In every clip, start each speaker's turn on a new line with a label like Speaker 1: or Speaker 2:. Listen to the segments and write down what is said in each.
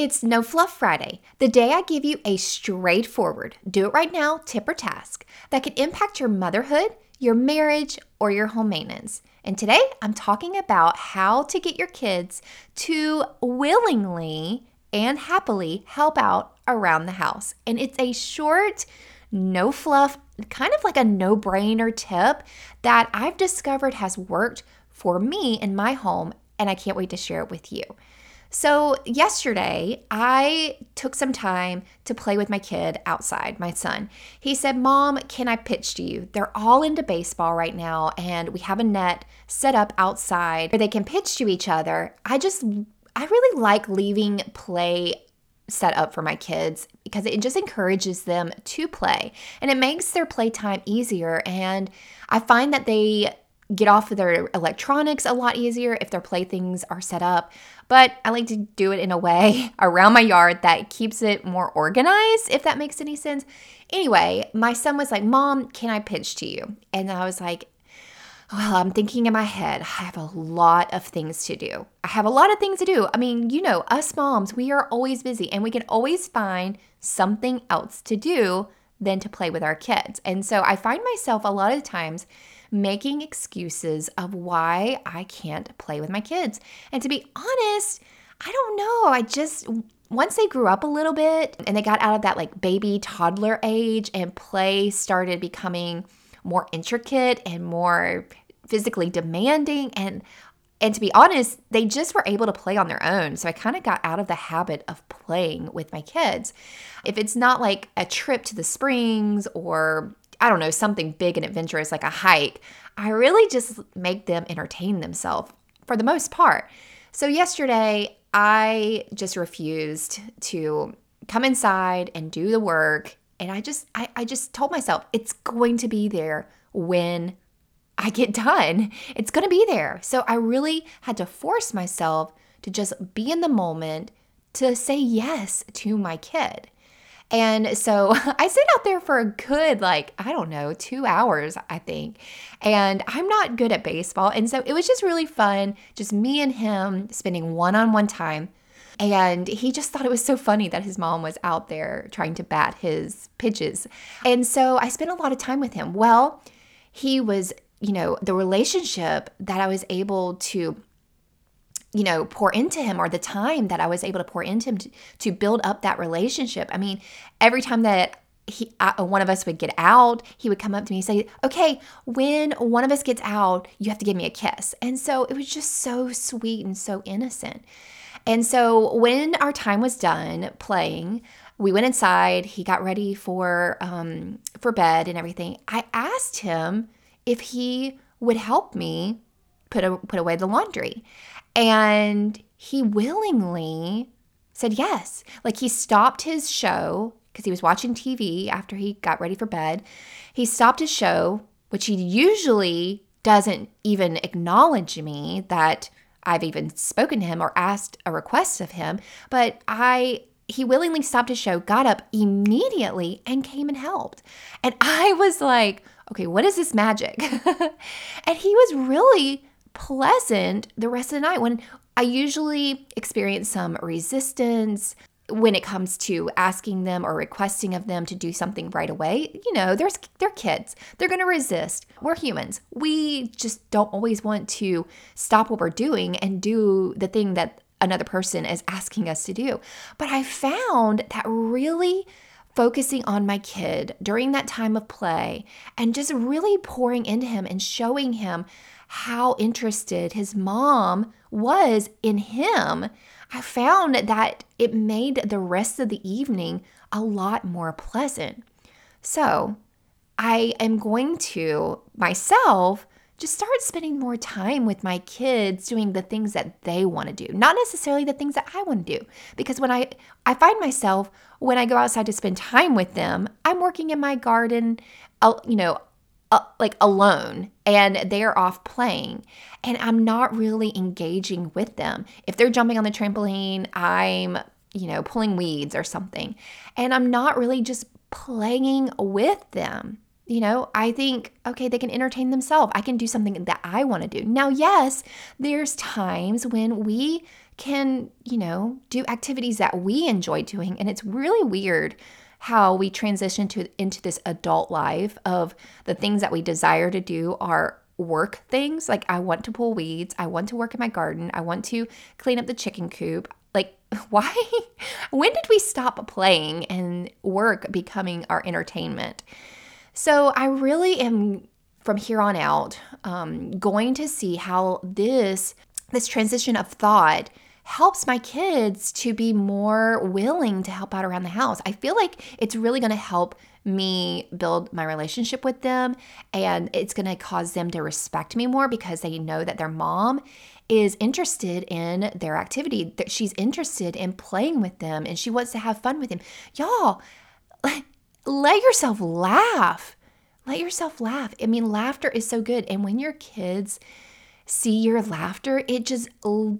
Speaker 1: It's No Fluff Friday, the day I give you a straightforward, do it right now tip or task that can impact your motherhood, your marriage, or your home maintenance. And today I'm talking about how to get your kids to willingly and happily help out around the house. And it's a short, no fluff, kind of like a no brainer tip that I've discovered has worked for me in my home, and I can't wait to share it with you. So, yesterday, I took some time to play with my kid outside, my son. He said, Mom, can I pitch to you? They're all into baseball right now, and we have a net set up outside where they can pitch to each other. I just, I really like leaving play set up for my kids because it just encourages them to play and it makes their playtime easier. And I find that they get off of their electronics a lot easier if their playthings are set up. But I like to do it in a way around my yard that keeps it more organized, if that makes any sense. Anyway, my son was like, Mom, can I pitch to you? And I was like, well, I'm thinking in my head, I have a lot of things to do. I have a lot of things to do. I mean, you know, us moms, we are always busy and we can always find something else to do than to play with our kids. And so I find myself a lot of times making excuses of why I can't play with my kids. And to be honest, I don't know. I just, once they grew up a little bit and they got out of that like baby toddler age and play started becoming more intricate and more physically demanding and and to be honest, they just were able to play on their own. So I kind of got out of the habit of playing with my kids. If it's not like a trip to the springs or I don't know, something big and adventurous like a hike, I really just make them entertain themselves for the most part. So yesterday, I just refused to come inside and do the work. And I just I, I just told myself it's going to be there when I get done. It's going to be there. So I really had to force myself to just be in the moment to say yes to my kid. And so I sit out there for a good, like, I don't know, two hours, I think. And I'm not good at baseball. And so it was just really fun, just me and him spending one on one time. And he just thought it was so funny that his mom was out there trying to bat his pitches. And so I spent a lot of time with him. Well, he was, you know, the relationship that I was able to you know, pour into him or the time that I was able to pour into him to, to build up that relationship. I mean, every time that he, uh, one of us would get out, he would come up to me and say, Okay, when one of us gets out, you have to give me a kiss. And so it was just so sweet and so innocent. And so when our time was done playing, we went inside. He got ready for um, for bed and everything. I asked him if he would help me put a, put away the laundry. And he willingly said yes. Like he stopped his show because he was watching TV after he got ready for bed. He stopped his show, which he usually doesn't even acknowledge me that I've even spoken to him or asked a request of him, but I he willingly stopped his show, got up immediately and came and helped. And I was like, okay, what is this magic? and he was really pleasant the rest of the night when I usually experience some resistance when it comes to asking them or requesting of them to do something right away. You know, there's they're kids. They're going to resist. We're humans. We just don't always want to stop what we're doing and do the thing that another person is asking us to do. But I found that really focusing on my kid during that time of play and just really pouring into him and showing him how interested his mom was in him, I found that it made the rest of the evening a lot more pleasant. So, I am going to myself just start spending more time with my kids doing the things that they want to do not necessarily the things that i want to do because when i i find myself when i go outside to spend time with them i'm working in my garden you know uh, like alone and they're off playing and I'm not really engaging with them. If they're jumping on the trampoline, I'm, you know, pulling weeds or something. And I'm not really just playing with them. You know, I think, okay, they can entertain themselves. I can do something that I want to do. Now, yes, there's times when we can, you know, do activities that we enjoy doing. And it's really weird how we transition to into this adult life of the things that we desire to do are work things. Like I want to pull weeds, I want to work in my garden, I want to clean up the chicken coop. Like why when did we stop playing and work becoming our entertainment? So I really am from here on out um, going to see how this this transition of thought helps my kids to be more willing to help out around the house. I feel like it's really going to help me build my relationship with them and it's going to cause them to respect me more because they know that their mom is interested in their activity that she's interested in playing with them and she wants to have fun with them. Y'all let yourself laugh. Let yourself laugh. I mean laughter is so good and when your kids see your laughter, it just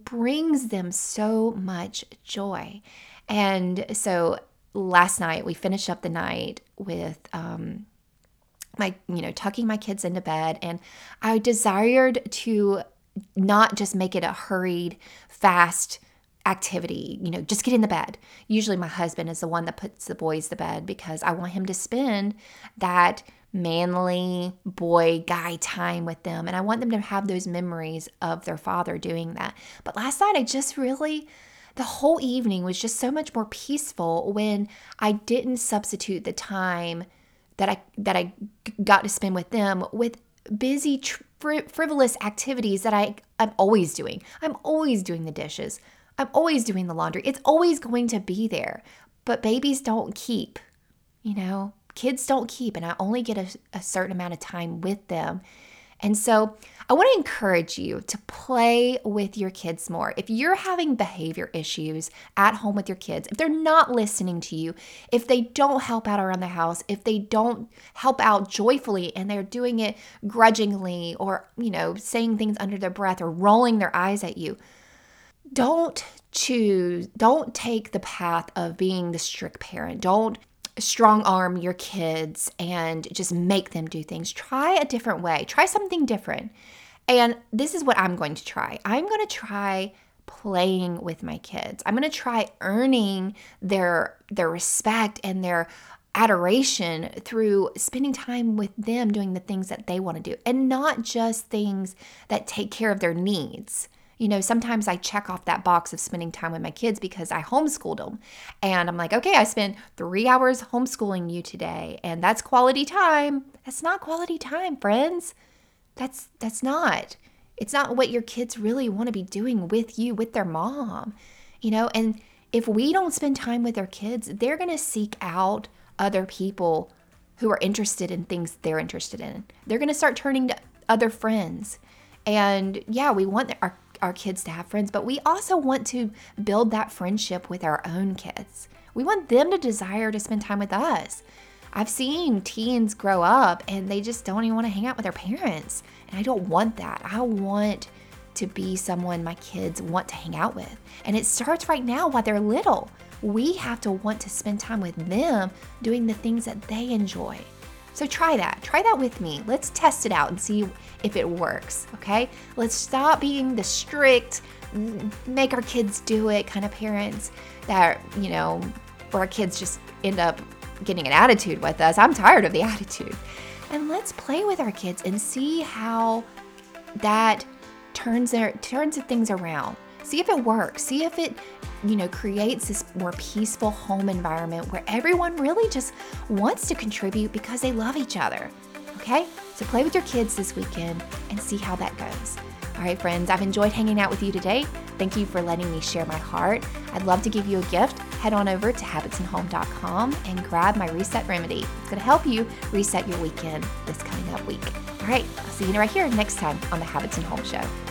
Speaker 1: brings them so much joy. And so last night we finished up the night with um, my, you know, tucking my kids into bed. And I desired to not just make it a hurried, fast, activity, you know, just get in the bed. Usually my husband is the one that puts the boys to bed because I want him to spend that manly boy guy time with them. And I want them to have those memories of their father doing that. But last night, I just really, the whole evening was just so much more peaceful when I didn't substitute the time that I that I got to spend with them with busy fr- frivolous activities that I I'm always doing. I'm always doing the dishes. I'm always doing the laundry. It's always going to be there. But babies don't keep, you know kids don't keep, and I only get a, a certain amount of time with them. And so I want to encourage you to play with your kids more. If you're having behavior issues at home with your kids, if they're not listening to you, if they don't help out around the house, if they don't help out joyfully and they're doing it grudgingly or, you know, saying things under their breath or rolling their eyes at you, don't choose, don't take the path of being the strict parent. Don't strong arm your kids and just make them do things. Try a different way, try something different. And this is what I'm going to try. I'm going to try playing with my kids. I'm going to try earning their their respect and their adoration through spending time with them doing the things that they want to do and not just things that take care of their needs. You know, sometimes I check off that box of spending time with my kids because I homeschooled them. And I'm like, okay, I spent three hours homeschooling you today, and that's quality time. That's not quality time, friends. That's that's not. It's not what your kids really want to be doing with you, with their mom. You know, and if we don't spend time with our kids, they're going to seek out other people who are interested in things they're interested in. They're going to start turning to other friends. And yeah, we want our our kids to have friends, but we also want to build that friendship with our own kids. We want them to desire to spend time with us. I've seen teens grow up and they just don't even want to hang out with their parents. And I don't want that. I want to be someone my kids want to hang out with. And it starts right now while they're little. We have to want to spend time with them doing the things that they enjoy. So try that. Try that with me. Let's test it out and see if it works, okay? Let's stop being the strict, make our kids do it kind of parents that, you know, where our kids just end up getting an attitude with us. I'm tired of the attitude. And let's play with our kids and see how that turns their turns things around. See if it works. See if it, you know, creates this more peaceful home environment where everyone really just wants to contribute because they love each other. Okay? So play with your kids this weekend and see how that goes. All right, friends, I've enjoyed hanging out with you today. Thank you for letting me share my heart. I'd love to give you a gift. Head on over to habitsandhome.com and grab my reset remedy. It's going to help you reset your weekend this coming up week. All right, I'll see you right here next time on the Habits and Home Show.